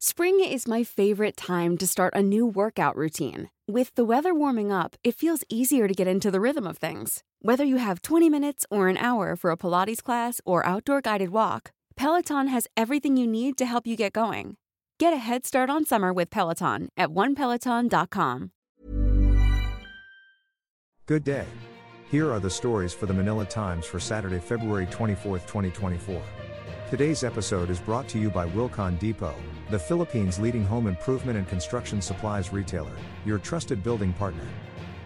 Spring is my favorite time to start a new workout routine. With the weather warming up, it feels easier to get into the rhythm of things. Whether you have 20 minutes or an hour for a Pilates class or outdoor guided walk, Peloton has everything you need to help you get going. Get a head start on summer with Peloton at onepeloton.com. Good day. Here are the stories for the Manila Times for Saturday, February 24, 2024. Today's episode is brought to you by Wilcon Depot, the Philippines' leading home improvement and construction supplies retailer, your trusted building partner.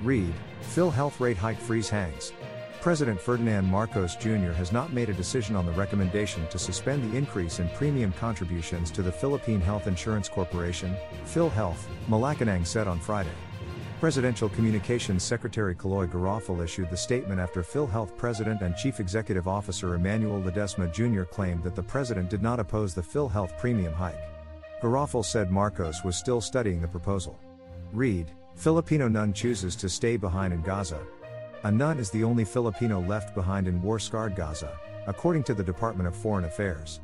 Read, PhilHealth rate hike freeze hangs. President Ferdinand Marcos Jr. has not made a decision on the recommendation to suspend the increase in premium contributions to the Philippine Health Insurance Corporation, PhilHealth, Malacanang said on Friday. Presidential Communications Secretary Kaloy Garafil issued the statement after PhilHealth President and Chief Executive Officer Emmanuel Ledesma Jr. claimed that the president did not oppose the PhilHealth premium hike. Garafil said Marcos was still studying the proposal. Read, Filipino nun chooses to stay behind in Gaza. A nun is the only Filipino left behind in war scarred Gaza, according to the Department of Foreign Affairs.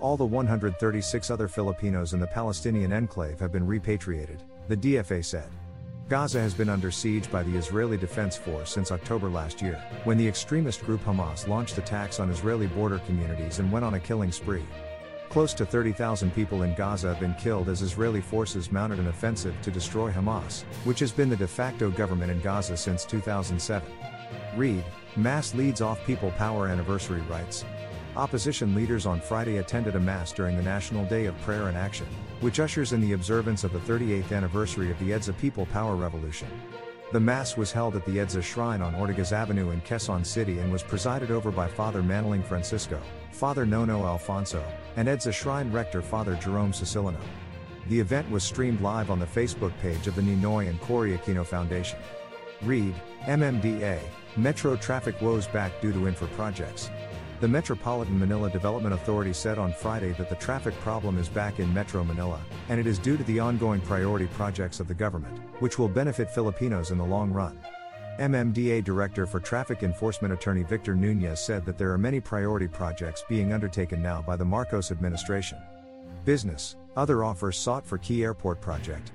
All the 136 other Filipinos in the Palestinian enclave have been repatriated, the DFA said. Gaza has been under siege by the Israeli Defense Force since October last year, when the extremist group Hamas launched attacks on Israeli border communities and went on a killing spree. Close to 30,000 people in Gaza have been killed as Israeli forces mounted an offensive to destroy Hamas, which has been the de facto government in Gaza since 2007. Read, Mass leads off People Power anniversary rites. Opposition leaders on Friday attended a Mass during the National Day of Prayer and Action, which ushers in the observance of the 38th anniversary of the EDSA People Power Revolution. The Mass was held at the EDSA Shrine on Ortigas Avenue in Quezon City and was presided over by Father Manoling Francisco, Father Nono Alfonso, and EDSA Shrine Rector Father Jerome Secillano. The event was streamed live on the Facebook page of the Ninoy and Cory Aquino Foundation. Read, MMDA, Metro traffic woes back due to infra projects. The Metropolitan Manila Development Authority said on Friday that the traffic problem is back in Metro Manila, and it is due to the ongoing priority projects of the government, which will benefit Filipinos in the long run. MMDA Director for Traffic Enforcement Attorney Victor Nunez said that there are many priority projects being undertaken now by the Marcos administration. Business, other offers sought for key airport project,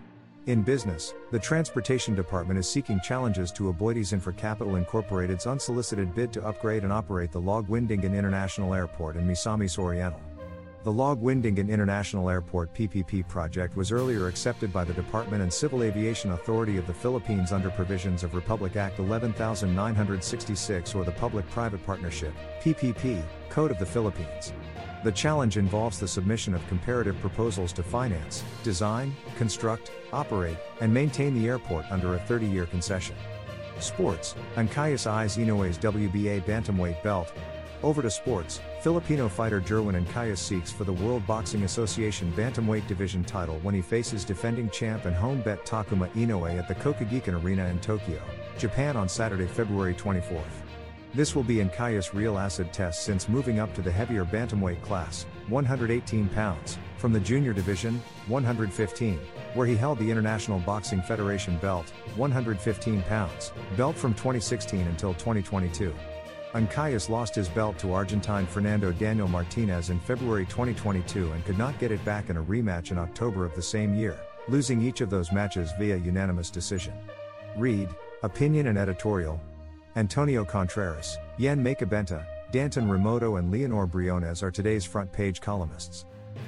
in business, the Transportation Department is seeking challenges to Aboitiz Infracapital Incorporated's unsolicited bid to upgrade and operate the Laguindingan International Airport in Misamis Oriental. The Laguindingan International Airport PPP project was earlier accepted by the Department and Civil Aviation Authority of the Philippines under provisions of Republic Act 11966 or the Public-Private Partnership PPP Code of the Philippines. The challenge involves the submission of comparative proposals to finance, design, construct, operate, and maintain the airport under a 30 year concession. Sports, Ancajas eyes Inoue's WBA bantamweight belt. Over to sports, Filipino fighter Jerwin Ancajas seeks for the World Boxing Association bantamweight division title when he faces defending champ and home bet Takuma Inoue at the Kokugikan Arena in Tokyo, Japan on Saturday, February 24th. This will be Ancajas' real acid test since moving up to the heavier bantamweight class, 118 pounds, from the junior division, 115, where he held the International Boxing Federation belt, 115 pounds, belt from 2016 until 2022. Ancajas lost his belt to Argentine Fernando Daniel Martinez in February 2022 and could not get it back in a rematch in October of the same year, losing each of those matches via unanimous decision. Read, Opinion and Editorial, Antonio Contreras, Yen Makabenta, Danton Remoto and Leonor Briones are today's front page columnists.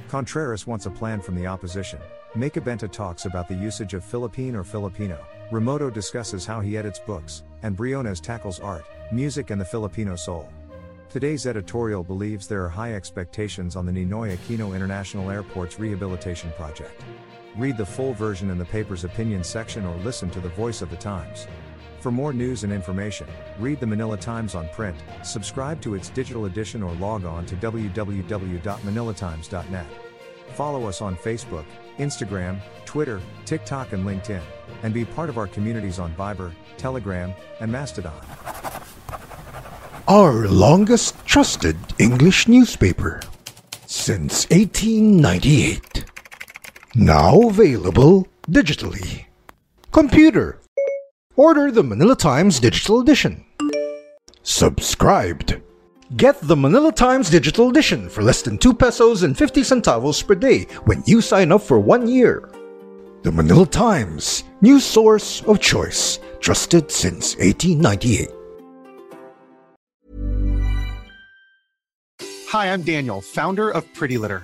Contreras wants a plan from the opposition. Macabenta talks about the usage of Philippine or Filipino. Remoto discusses how he edits books, and Briones tackles art, music and the Filipino soul. Today's editorial believes there are high expectations on the Ninoy Aquino International Airport's rehabilitation project. Read the full version in the paper's opinion section or listen to the voice of the Times. For more news and information, read the Manila Times on print, subscribe to its digital edition or log on to www.manilatimes.net. Follow us on Facebook, Instagram, Twitter, TikTok and LinkedIn, and be part of our communities on Viber, Telegram, and Mastodon. Our longest trusted English newspaper since 1898. Now available digitally. Computer Order the Manila Times Digital Edition. Subscribed. Get the Manila Times Digital Edition for less than 2 pesos and 50 centavos per day when you sign up for one year. The Manila Times, news source of choice, trusted since 1898. Hi, I'm Daniel, founder of Pretty Litter.